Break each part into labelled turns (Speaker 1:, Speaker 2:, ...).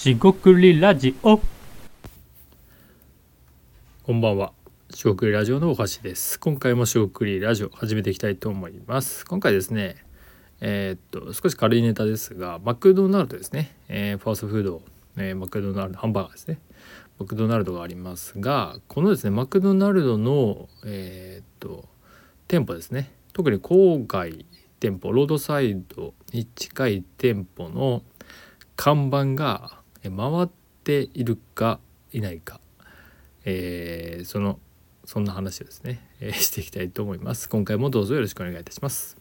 Speaker 1: しごくりラジオ
Speaker 2: こんばんは。しごくりラジオのお箸です。今回もしごくりラジオ始めていきたいと思います。今回ですね、えーっと少し軽いネタですが、マクドナルドですね、えーファーストフード、えーマクドナルドハンバーガーですね。マクドナルドがありますが、このですねマクドナルドのえーっと店舗ですね。特に郊外店舗、ロードサイドに近い店舗の看板が回っているかいないか。えーそのそんな話をですね、えー していきたいと思います。今回もどうぞよろしくお願いいたします。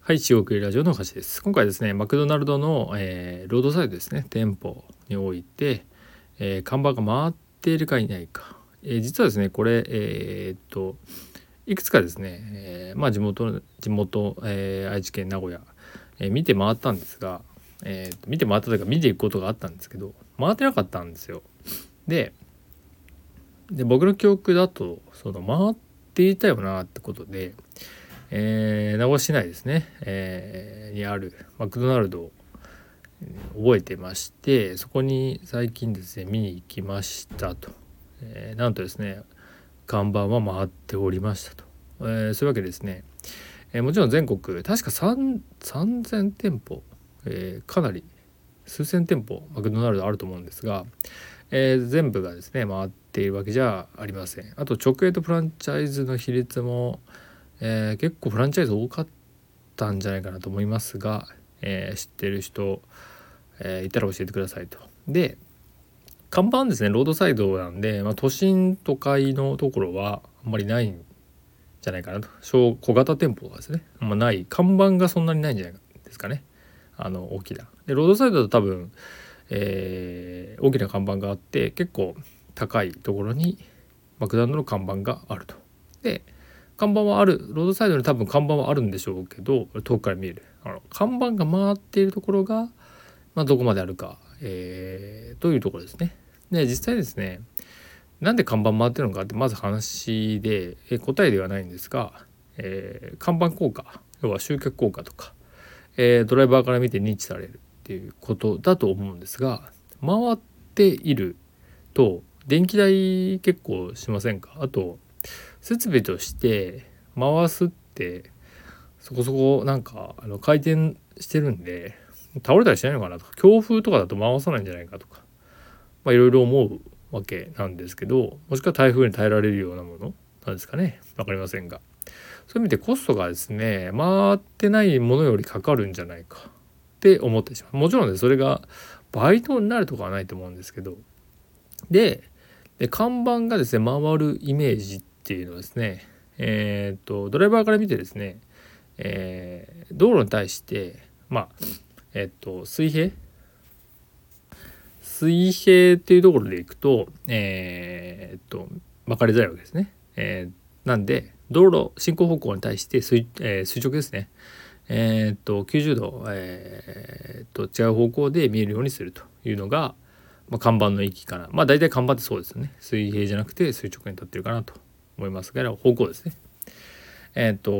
Speaker 2: はい中国ラジオのお箸です。今回ですねマクドナルドの、えーロードサイドですね店舗において、えー看板が回っているかいないか、えー実はですねこれえーっといくつかですね、えーまあ地元地元、えー愛知県名古屋、えー見て回ったんですがえー見て回ったというか見ていくことがあったんですけど回ってなかったんですよ。でで僕の記憶だとその回っていたよなってことで、えー名古屋市内ですね、えーにあるマクドナルドを覚えてましてそこに最近ですね見に行きましたと、えーなんとですね看板は回っておりましたと、えーそういうわけですね、えーもちろん全国確か3,000店舗えーかなり数千店舗マクドナルドあると思うんですが、えー全部がですね回っているわけじゃありませんあと直営とフランチャイズの比率も、えー結構フランチャイズ多かったんじゃないかなと思いますが、えー知ってる人、えいたら教えてくださいと。で看板ですねロードサイドなんで、まあ、都心都会のところはあんまりないんじゃないかなと小小型店舗がですねあんまない看板がそんなにないんじゃないですかね。あの大きな。でロードサイドだと多分、えー大きな看板があって結構高いところにマクドナルドの看板があると。で看板はあるロードサイドに多分看板はあるんでしょうけど遠くから見えるあの看板が回っているところが、まあ、どこまであるか、えーというところですね。で実際ですねなんで看板回ってるのかってまず話で、え答えではないんですが、えー看板効果要は集客効果とかえードライバーから見て認知されるっていうことだと思うんですが回っていると電気代結構しませんか？あと設備として回すってそこそこなんかあの回転してるんで倒れたりしないのかなとか強風とかだと回さないんじゃないかとかまあいろいろ思うわけなんですけどもしくは台風に耐えられるようなものなんですかね。分かりませんが。そういう意味でコストがですね回ってないものよりかかるんじゃないか。って思ってしまう。もちろんねそれがバイトになるとかはないと思うんですけど。でで看板がですね回るイメージっていうのはですねえっ、とドライバーから見てですね、えー道路に対してまあえっ、と水平水平っていうところでいくとえっ、と分かりづらいわけですね。えーなんで道路進行方向に対して垂,、えー垂直ですね。えーっと90度、えーっと違う方向で見えるようにするというのが、まあ、看板の域かな。まあ大体看板ってそうですよね。水平じゃなくて垂直に立ってるかなと思いますが方向ですね。えーっと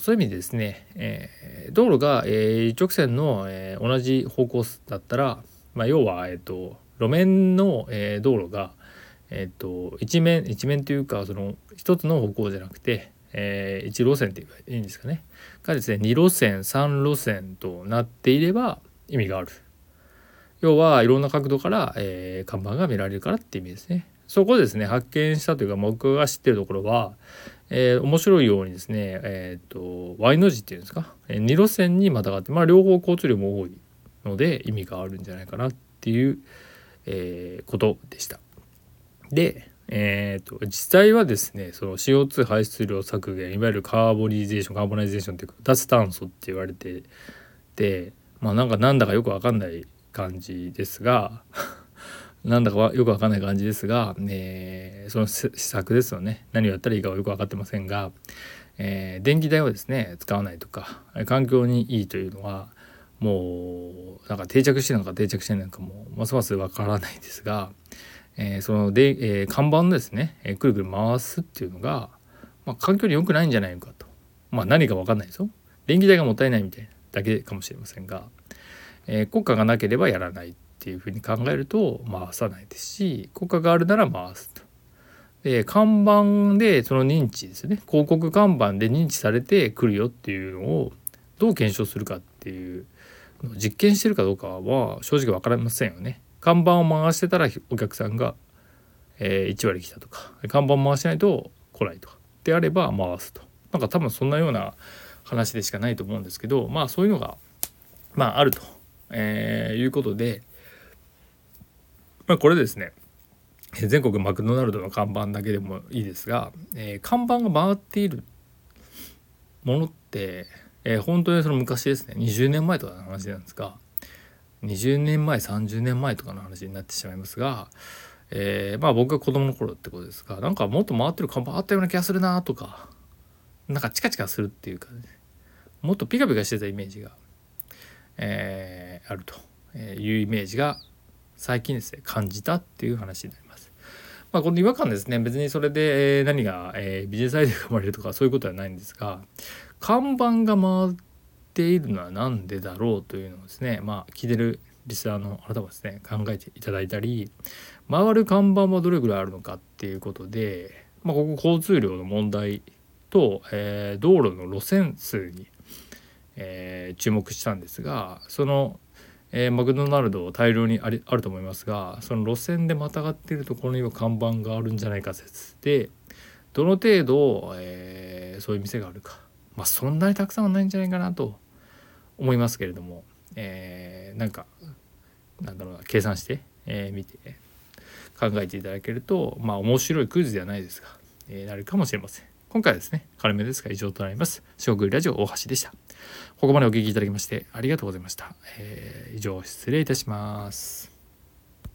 Speaker 2: そういう意味でですね、えー道路が、えー一直線の、えー同じ方向だったら、まあ、要は、えっと路面の、え道路がえっと一面一面というかその一つの方向じゃなくて、えー一路線っていうかいいんですかね。がですね二路線三路線となっていれば意味がある。要はいろんな角度から、えー看板が見られるからって意味ですね。そこですね発見したというか僕が知ってるところは、えー面白いようにですねえっ、と Y の字っていうんですか、え二路線にまたがってまあ両方交通量も多い。ので意味があるんじゃないかなっていう、えーことでした。で、えー、と実際はですねその CO2 排出量削減いわゆるカーボニゼーションカーボナイゼーションっていうか脱炭素って言われててまあなんかなんだかよくわかんない感じですが なんだかはよくわかんない感じですが、えーその施策ですよね何をやったらいいかはよく分かってませんが、えー電気代をですね使わないとか環境にいいというのはもうなんか定着してるのか定着してないのかもますますわからないですが、えーそので、えー看板のですね、えーくるくる回すっていうのが、まあ、環境に良くないんじゃないのかと。まあ何か分かんないですよ。電気代がもったいないみたいなだけかもしれませんが、え、国家がなければやらないっていうふうに考えると回さないですし国家があるなら回すと。で看板でその認知ですね。広告看板で認知されてくるよっていうのをどう検証するかっていう実験してるかどうかは正直分かりませんよね。看板を回してたらお客さんが、え、1割来たとか。看板回してないと来ないとか。であれば回すと。なんか多分そんなような話でしかないと思うんですけどまあそういうのがまああると、えー、いうことで、まあ、これですね。全国マクドナルドの看板だけでもいいですが、えー、看板が回っているものって、えー、本当にその昔ですね20年前とかの話なんですが20年前30年前とかの話になってしまいますが、えー、まあ僕が子供の頃ってことですがなんかもっと回ってる看板あったような気がするなとかなんかチカチカするっていうか、ね、もっとピカピカしてたイメージが、えー、あるというイメージが最近ですね感じたっていう話になります。まあ、この違和感ですね別にそれで何が、えー、ビジネスアイデアが生まれるとかそういうことはないんですが看板が回っているのは何でだろうというのをですねまあ聞いてるリスナーのあなたもですね考えていただいたり回る看板はどれぐらいあるのかっていうことで、まあ、ここ交通量の問題と、えー、道路の路線数に、えー、注目したんですがその、えー、マクドナルド大量にありあると思いますがその路線でまたがっているところには看板があるんじゃないか説でどの程度、えそういう店があるか。まあそんなにたくさんはないんじゃないかなと思いますけれども、えー、なんかなんだろうな計算して、えー、見て考えていただけるとまあ面白いクイズではないですが、えー、なるかもしれません。今回はですね、軽めですが以上となります。四国ラジオ大橋でした。ここまでお聴きいただきましてありがとうございました。えー、以上失礼いたします。